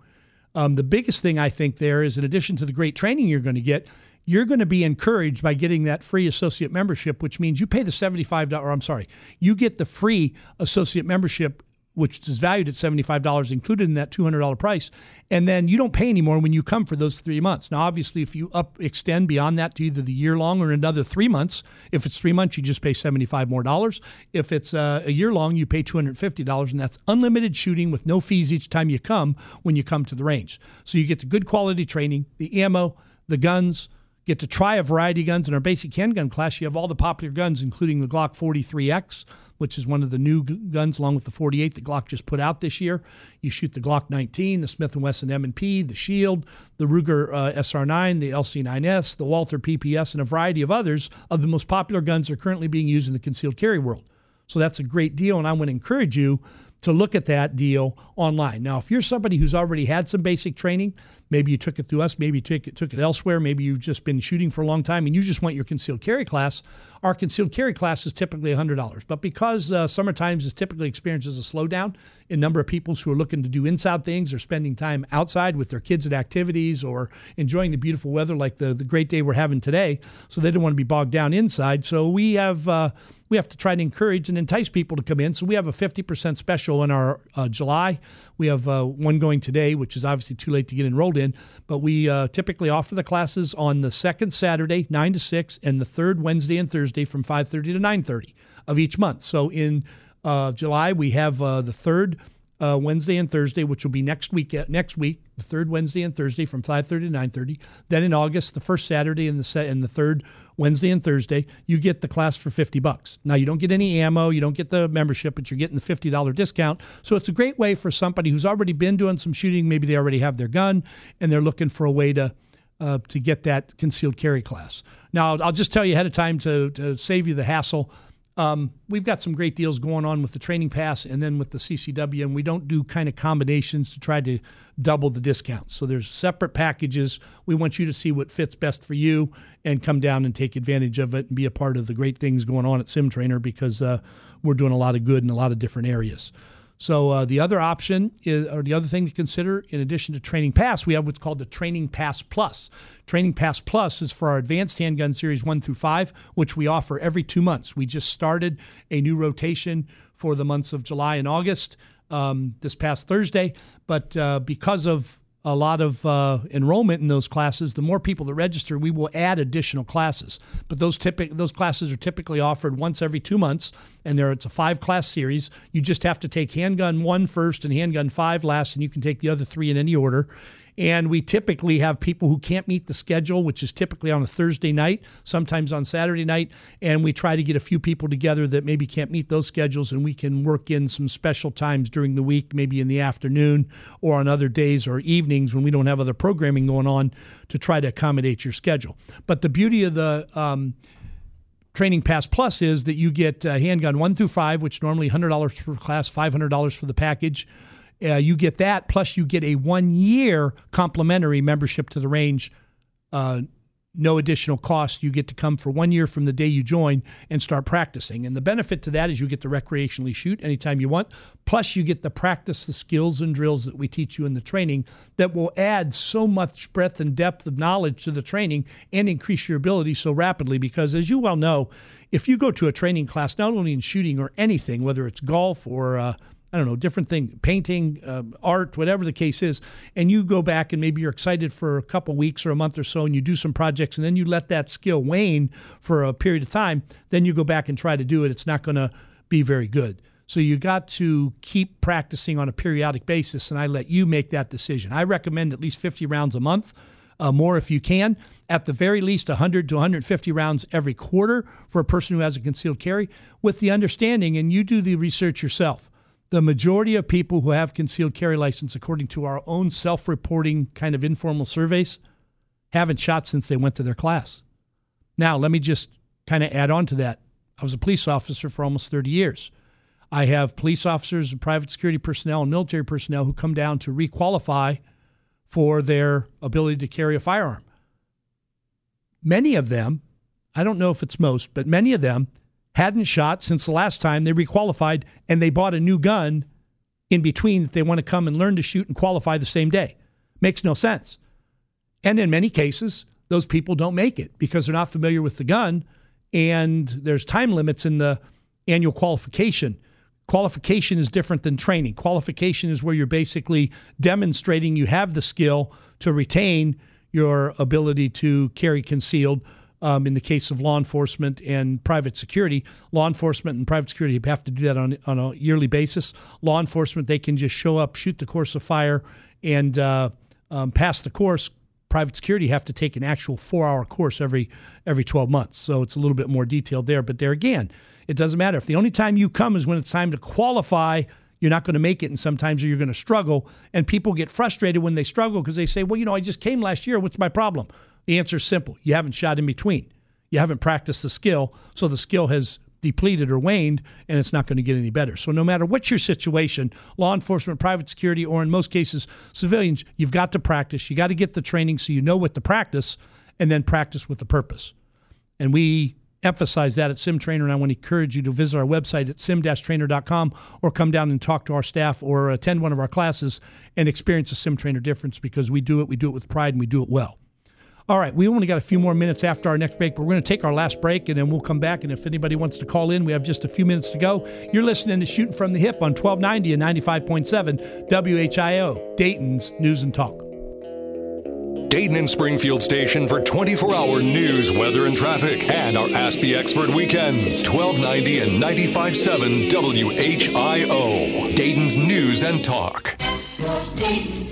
Um, the biggest thing I think there is, in addition to the great training you're going to get, you're going to be encouraged by getting that free associate membership, which means you pay the $75, or I'm sorry, you get the free associate membership which is valued at $75 included in that $200 price. And then you don't pay anymore when you come for those three months. Now obviously if you up extend beyond that to either the year long or another three months if it's three months you just pay 75 more dollars. If it's uh, a year long you pay $250 and that's unlimited shooting with no fees each time you come when you come to the range. So you get the good quality training the ammo the guns get to try a variety of guns. In our basic handgun class you have all the popular guns including the glock 43x which is one of the new guns along with the 48 that Glock just put out this year. You shoot the Glock 19, the Smith & Wesson M&P, the Shield, the Ruger uh, SR9, the LC9S, the Walther PPS, and a variety of others of the most popular guns are currently being used in the concealed carry world. So that's a great deal, and I want to encourage you to look at that deal online. Now, if you're somebody who's already had some basic training, maybe you took it through us, maybe you took it, took it elsewhere, maybe you've just been shooting for a long time and you just want your concealed carry class, our concealed carry class is typically $100. But because uh, summer times is typically experiences a slowdown in number of people who are looking to do inside things or spending time outside with their kids at activities or enjoying the beautiful weather like the, the great day we're having today, so they don't want to be bogged down inside. So we have. Uh, we have to try to encourage and entice people to come in. So we have a 50% special in our uh, July. We have uh, one going today, which is obviously too late to get enrolled in, but we uh, typically offer the classes on the second Saturday, 9 to 6, and the third Wednesday and Thursday from 5.30 to 9.30 of each month. So in uh, July, we have uh, the third uh, Wednesday and Thursday, which will be next week. Uh, next week, the third Wednesday and Thursday from 5:30 to 9:30. Then in August, the first Saturday and the set and the third Wednesday and Thursday, you get the class for 50 bucks. Now you don't get any ammo, you don't get the membership, but you're getting the $50 discount. So it's a great way for somebody who's already been doing some shooting. Maybe they already have their gun and they're looking for a way to uh, to get that concealed carry class. Now I'll just tell you ahead of time to to save you the hassle. Um, we've got some great deals going on with the training pass and then with the CCW, and we don't do kind of combinations to try to double the discounts. So there's separate packages. We want you to see what fits best for you and come down and take advantage of it and be a part of the great things going on at Sim Trainer because uh, we're doing a lot of good in a lot of different areas. So uh, the other option is, or the other thing to consider, in addition to Training Pass, we have what's called the Training Pass Plus. Training Pass Plus is for our advanced handgun series one through five, which we offer every two months. We just started a new rotation for the months of July and August um, this past Thursday, but uh, because of a lot of uh, enrollment in those classes, the more people that register, we will add additional classes. But those typic those classes are typically offered once every two months, and there it's a five class series. You just have to take handgun one first and handgun five last, and you can take the other three in any order. And we typically have people who can't meet the schedule, which is typically on a Thursday night, sometimes on Saturday night. And we try to get a few people together that maybe can't meet those schedules, and we can work in some special times during the week, maybe in the afternoon or on other days or evenings when we don't have other programming going on to try to accommodate your schedule. But the beauty of the um, Training Pass Plus is that you get uh, handgun one through five, which normally $100 per class, $500 for the package. Uh, you get that, plus you get a one year complimentary membership to the range. Uh, no additional cost. You get to come for one year from the day you join and start practicing. And the benefit to that is you get to recreationally shoot anytime you want. Plus, you get to practice the skills and drills that we teach you in the training that will add so much breadth and depth of knowledge to the training and increase your ability so rapidly. Because, as you well know, if you go to a training class, not only in shooting or anything, whether it's golf or uh, I don't know, different thing, painting, uh, art, whatever the case is, and you go back and maybe you're excited for a couple weeks or a month or so and you do some projects and then you let that skill wane for a period of time, then you go back and try to do it, it's not going to be very good. So you got to keep practicing on a periodic basis, and I let you make that decision. I recommend at least 50 rounds a month, uh, more if you can. At the very least, 100 to 150 rounds every quarter for a person who has a concealed carry, with the understanding, and you do the research yourself the majority of people who have concealed carry license, according to our own self reporting kind of informal surveys, haven't shot since they went to their class. Now, let me just kind of add on to that. I was a police officer for almost 30 years. I have police officers and private security personnel and military personnel who come down to requalify for their ability to carry a firearm. Many of them, I don't know if it's most, but many of them hadn't shot since the last time they requalified and they bought a new gun in between that they want to come and learn to shoot and qualify the same day. Makes no sense. And in many cases, those people don't make it because they're not familiar with the gun and there's time limits in the annual qualification. Qualification is different than training. Qualification is where you're basically demonstrating you have the skill to retain your ability to carry concealed um, in the case of law enforcement and private security. Law enforcement and private security have to do that on, on a yearly basis. Law enforcement, they can just show up, shoot the course of fire, and uh, um, pass the course. Private security have to take an actual four-hour course every every 12 months, so it's a little bit more detailed there. But there again, it doesn't matter if the only time you come is when it's time to qualify you're not going to make it and sometimes you're going to struggle and people get frustrated when they struggle because they say well you know i just came last year what's my problem the answer is simple you haven't shot in between. You haven't practiced the skill, so the skill has depleted or waned, and it's not going to get any better. So, no matter what your situation, law enforcement, private security, or in most cases, civilians, you've got to practice. You got to get the training so you know what to practice, and then practice with the purpose. And we emphasize that at Sim Trainer, and I want to encourage you to visit our website at sim-trainer.com or come down and talk to our staff or attend one of our classes and experience a Sim Trainer difference because we do it, we do it with pride, and we do it well. All right, we only got a few more minutes after our next break, but we're going to take our last break and then we'll come back. And if anybody wants to call in, we have just a few minutes to go. You're listening to Shooting from the Hip on 1290 and 95.7 WHIO, Dayton's News and Talk. Dayton and Springfield station for 24 hour news, weather, and traffic, and our Ask the Expert weekends. 1290 and 95.7 WHIO. Dayton's News and Talk. Dayton,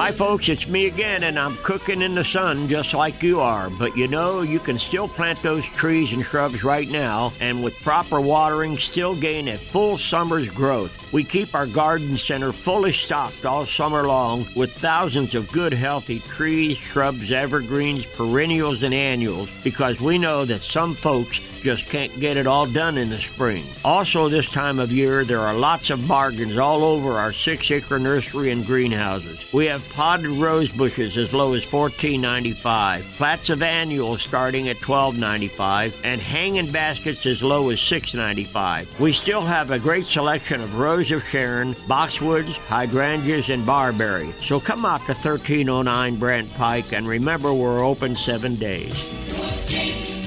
Hi, folks, it's me again, and I'm cooking in the sun just like you are. But you know, you can still plant those trees and shrubs right now, and with proper watering, still gain a full summer's growth. We keep our garden center fully stocked all summer long with thousands of good, healthy trees, shrubs, evergreens, perennials, and annuals because we know that some folks just can't get it all done in the spring. Also, this time of year, there are lots of bargains all over our six acre nursery and greenhouses. We have potted rose bushes as low as $14.95, plats of annuals starting at $12.95, and hanging baskets as low as $6.95. We still have a great selection of Rose of Sharon, boxwoods, hydrangeas, and barberry. So come out to 1309 Brandt Pike and remember we're open seven days.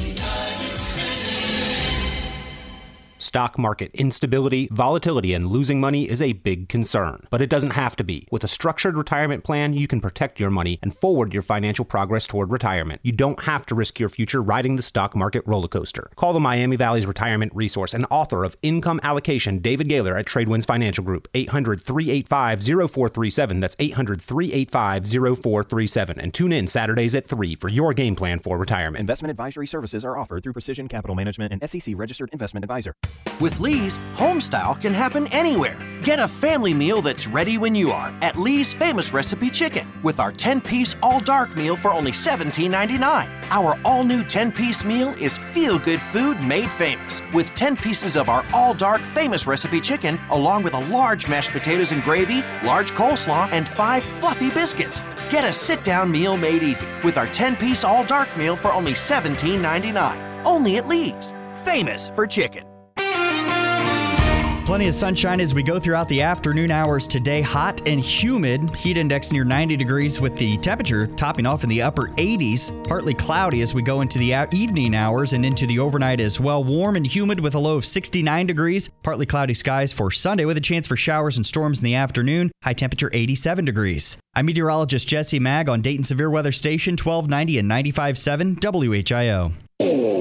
Stock market instability, volatility, and losing money is a big concern. But it doesn't have to be. With a structured retirement plan, you can protect your money and forward your financial progress toward retirement. You don't have to risk your future riding the stock market roller coaster. Call the Miami Valley's retirement resource and author of Income Allocation, David Gaylor at Tradewinds Financial Group, 800 385 0437. That's 800 385 0437. And tune in Saturdays at 3 for your game plan for retirement. Investment advisory services are offered through Precision Capital Management and SEC registered investment advisor. With Lee's, homestyle can happen anywhere. Get a family meal that's ready when you are at Lee's Famous Recipe Chicken with our 10 piece all dark meal for only $17.99. Our all new 10 piece meal is feel good food made famous with 10 pieces of our all dark famous recipe chicken, along with a large mashed potatoes and gravy, large coleslaw, and five fluffy biscuits. Get a sit down meal made easy with our 10 piece all dark meal for only $17.99. Only at Lee's. Famous for chicken. Plenty of sunshine as we go throughout the afternoon hours today. Hot and humid. Heat index near 90 degrees with the temperature topping off in the upper 80s. Partly cloudy as we go into the evening hours and into the overnight as well. Warm and humid with a low of 69 degrees. Partly cloudy skies for Sunday with a chance for showers and storms in the afternoon. High temperature 87 degrees. I'm meteorologist Jesse Mag on Dayton Severe Weather Station 1290 and 95.7 WHIO.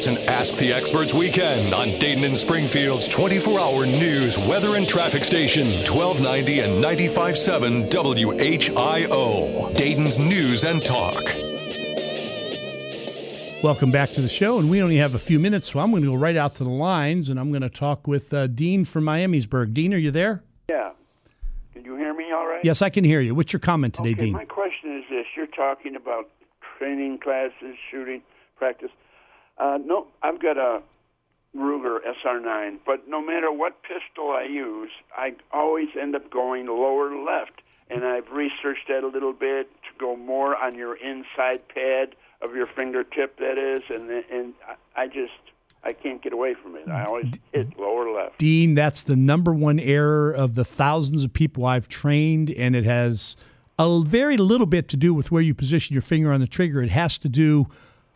It's an Ask the Experts weekend on Dayton and Springfield's 24 hour news, weather, and traffic station, 1290 and 95.7 WHIO. Dayton's News and Talk. Welcome back to the show, and we only have a few minutes, so I'm going to go right out to the lines, and I'm going to talk with uh, Dean from Miamisburg. Dean, are you there? Yeah. Can you hear me all right? Yes, I can hear you. What's your comment today, okay, Dean? My question is this: You're talking about training classes, shooting practice. Uh, no, I've got a Ruger SR9, but no matter what pistol I use, I always end up going lower left. And I've researched that a little bit to go more on your inside pad of your fingertip, that is, and and I just I can't get away from it. I always hit lower left. Dean, that's the number one error of the thousands of people I've trained, and it has a very little bit to do with where you position your finger on the trigger. It has to do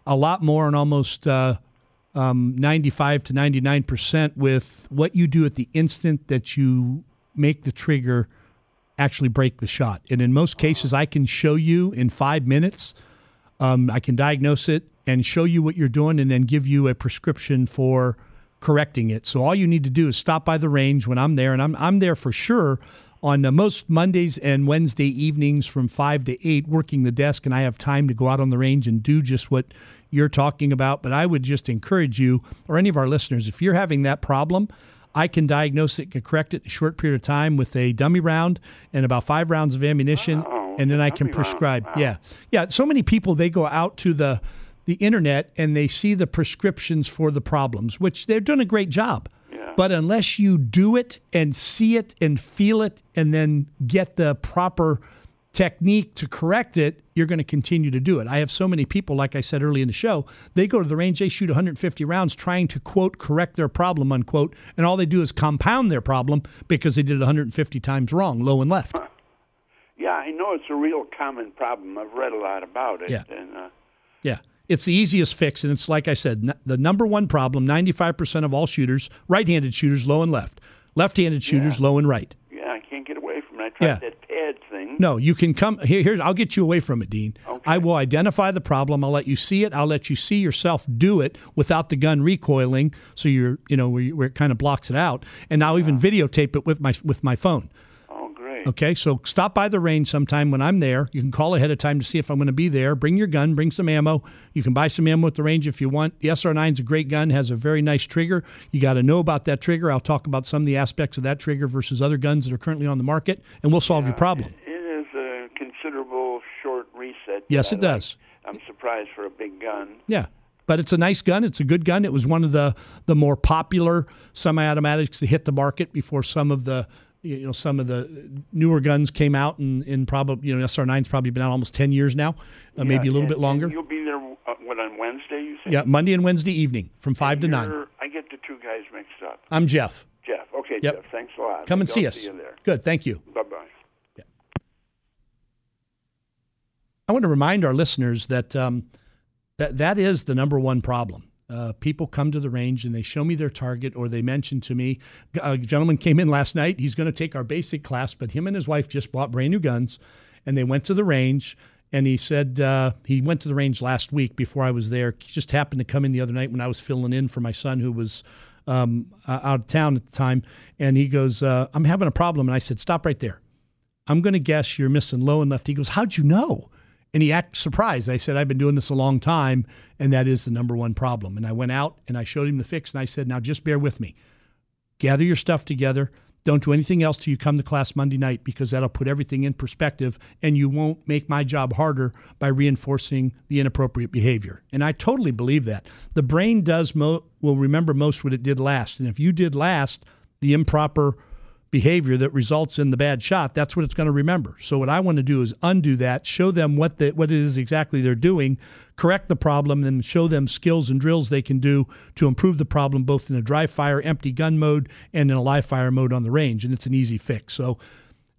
a lot more and almost uh, um, 95 to 99 percent with what you do at the instant that you make the trigger actually break the shot. And in most cases, I can show you in five minutes. Um, I can diagnose it and show you what you're doing, and then give you a prescription for correcting it. So all you need to do is stop by the range when I'm there, and I'm I'm there for sure on uh, most Mondays and Wednesday evenings from 5 to 8 working the desk and I have time to go out on the range and do just what you're talking about but I would just encourage you or any of our listeners if you're having that problem I can diagnose it, can correct it in a short period of time with a dummy round and about 5 rounds of ammunition Oh, and then I can prescribe. Yeah. Yeah, so many people they go out to the the internet and they see the prescriptions for the problems, which they're doing a great job. But unless you do it and see it and feel it and then get the proper technique to correct it, you're going to continue to do it. I have so many people, like I said early in the show, they go to the range, they shoot 150 rounds trying to, quote, correct their problem, unquote, and all they do is compound their problem because they did it 150 times wrong, low and left. Yeah, I know it's a real common problem. I've read a lot about it. Yeah. And, uh, Yeah. It's the easiest fix, and it's like I said, n- the number one problem 95% of all shooters, right handed shooters, low and left, Left-handed shooters, low and right. Yeah, I can't get away from it. I tried Yeah. that. No, you can come here. Here's I'll get you away from it, Dean. I will identify the problem. I'll let you see it. I'll let you see yourself do it without the gun recoiling, so you're you know where, you, where it kind of blocks it out. And I'll even videotape it with my with my phone. Oh, great. Okay, so stop by the range sometime when I'm there. You can call ahead of time to see if I'm going to be there. Bring your gun, bring some ammo. You can buy some ammo at the range if you want. The SR9 is a great gun, has a very nice trigger. You got to know about that trigger. I'll talk about some of the aspects of that trigger versus other guns that are currently on the market, and we'll solve your problem. It is a considerable short reset. Yes, it does. I'm surprised for a big gun. Yeah. But it's a nice gun. It's a good gun. It was one of the the more popular semi-automatics to hit the market before some of the you know some of the newer guns came out and in probably you know SR9's probably been out almost 10 years now, uh, maybe a little and- bit longer. You'll be there, uh, what, on Wednesday, you said? Yeah, Monday and Wednesday evening from 5 to 9. I get the two guys mixed up. I'm Jeff. Jeff. Okay, Yep. Jeff. Thanks a lot. Come and see us. See you there. Good, thank you. Bye I want to remind our listeners that um, that that is the number one problem. Uh, people come to the range and they show me their target, or they mention to me, a gentleman came in last night. He's going to take our basic class, but him and his wife just bought brand new guns, and they went to the range. And he said uh, he went to the range last week before I was there. He just happened to come in the other night when I was filling in for my son who was um, uh, out of town at the time. And he goes, uh, "I'm having a problem." And I said, "Stop right there." I'm going to guess you're missing low and left. He goes, How'd you know? And he acted surprised. I said, I've been doing this a long time, and that is the number one problem. And I went out and I showed him the fix, and I said, Now just bear with me. Gather your stuff together. Don't do anything else till you come to class Monday night because that'll put everything in perspective and you won't make my job harder by reinforcing the inappropriate behavior. And I totally believe that. The brain does mo- will remember most what it did last. And if you did last the improper behavior that results in the bad shot, that's what it's going to remember. So what I want to do is undo that, show them what the, what it is exactly they're doing, correct the problem, and show them skills and drills they can do to improve the problem both in a dry fire, empty gun mode, and in a live fire mode on the range. And it's an easy fix. So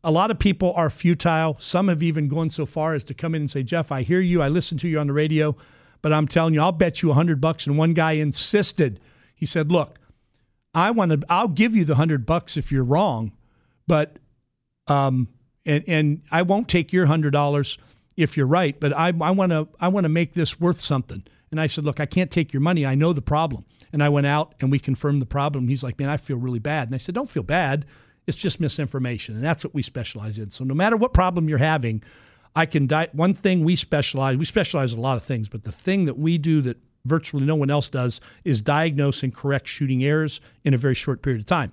a lot of people are futile. Some have even gone so far as to come in and say, Jeff, I hear you. I listen to you on the radio, but I'm telling you, I'll bet you a hundred bucks. And one guy insisted. He said, look, I want to. I'll give you the hundred bucks if you're wrong, but um, and and I won't take your hundred dollars if you're right. But I I want to I want to make this worth something. And I said, look, I can't take your money. I know the problem. And I went out and we confirmed the problem. He's like, man, I feel really bad. And I said, don't feel bad. It's just misinformation, and that's what we specialize in. So no matter what problem you're having, I can di- one thing we specialize. We specialize in a lot of things, but the thing that we do that virtually no one else does is diagnose and correct shooting errors in a very short period of time.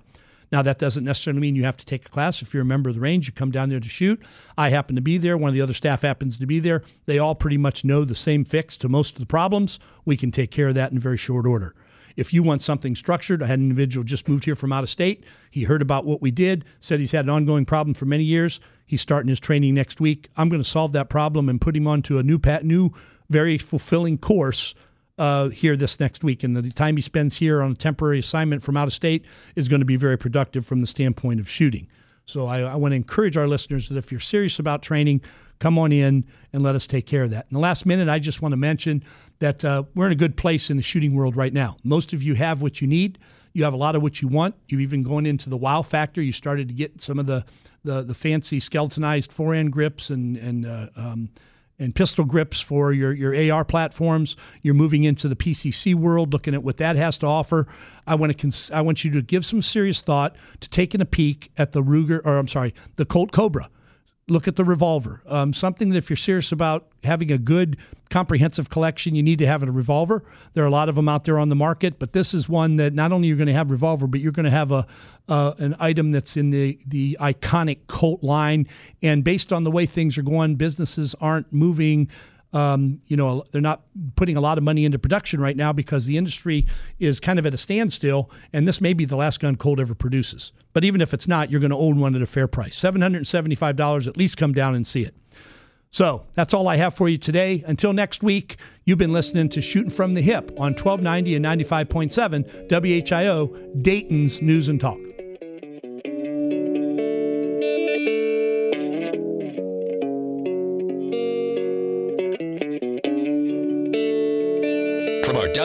Now, that doesn't necessarily mean you have to take a class. If you're a member of the range, you come down there to shoot. I happen to be there. One of the other staff happens to be there. They all pretty much know the same fix to most of the problems. We can take care of that in very short order. If you want something structured, I had an individual just moved here from out of state. He heard about what we did, said he's had an ongoing problem for many years. He's starting his training next week. I'm going to solve that problem and put him onto a new, pat, new, very fulfilling course uh, here this next week. And the time he spends here on a temporary assignment from out of state is going to be very productive from the standpoint of shooting. So I, I want to encourage our listeners that if you're serious about training, come on in and let us take care of that. In the last minute, I just want to mention that uh, we're in a good place in the shooting world right now. Most of you have what you need. You have a lot of what you want. You've even gone into the wow factor. You started to get some of the the, the fancy skeletonized forehand grips and and uh, um, and pistol grips for your, your AR platforms. You're moving into the PCC world, looking at what that has to offer. I want to cons- I want you to give some serious thought to taking a peek at the Ruger, or I'm sorry, the Colt Cobra. Look at the revolver. Um, something that if you're serious about having a good comprehensive collection, you need to have a revolver. There are a lot of them out there on the market, but this is one that not only you're going to have revolver, but you're going to have a uh, an item that's in the the iconic Colt line. And based on the way things are going, businesses aren't moving. Um, you know, they're not putting a lot of money into production right now because the industry is kind of at a standstill, and this may be the last gun Colt ever produces. But even if it's not, you're going to own one at a fair price. $775, at least come down and see it. So that's all I have for you today. Until next week, you've been listening to Shooting from the Hip on 1290 and 95.7 WHIO, Dayton's News and Talk.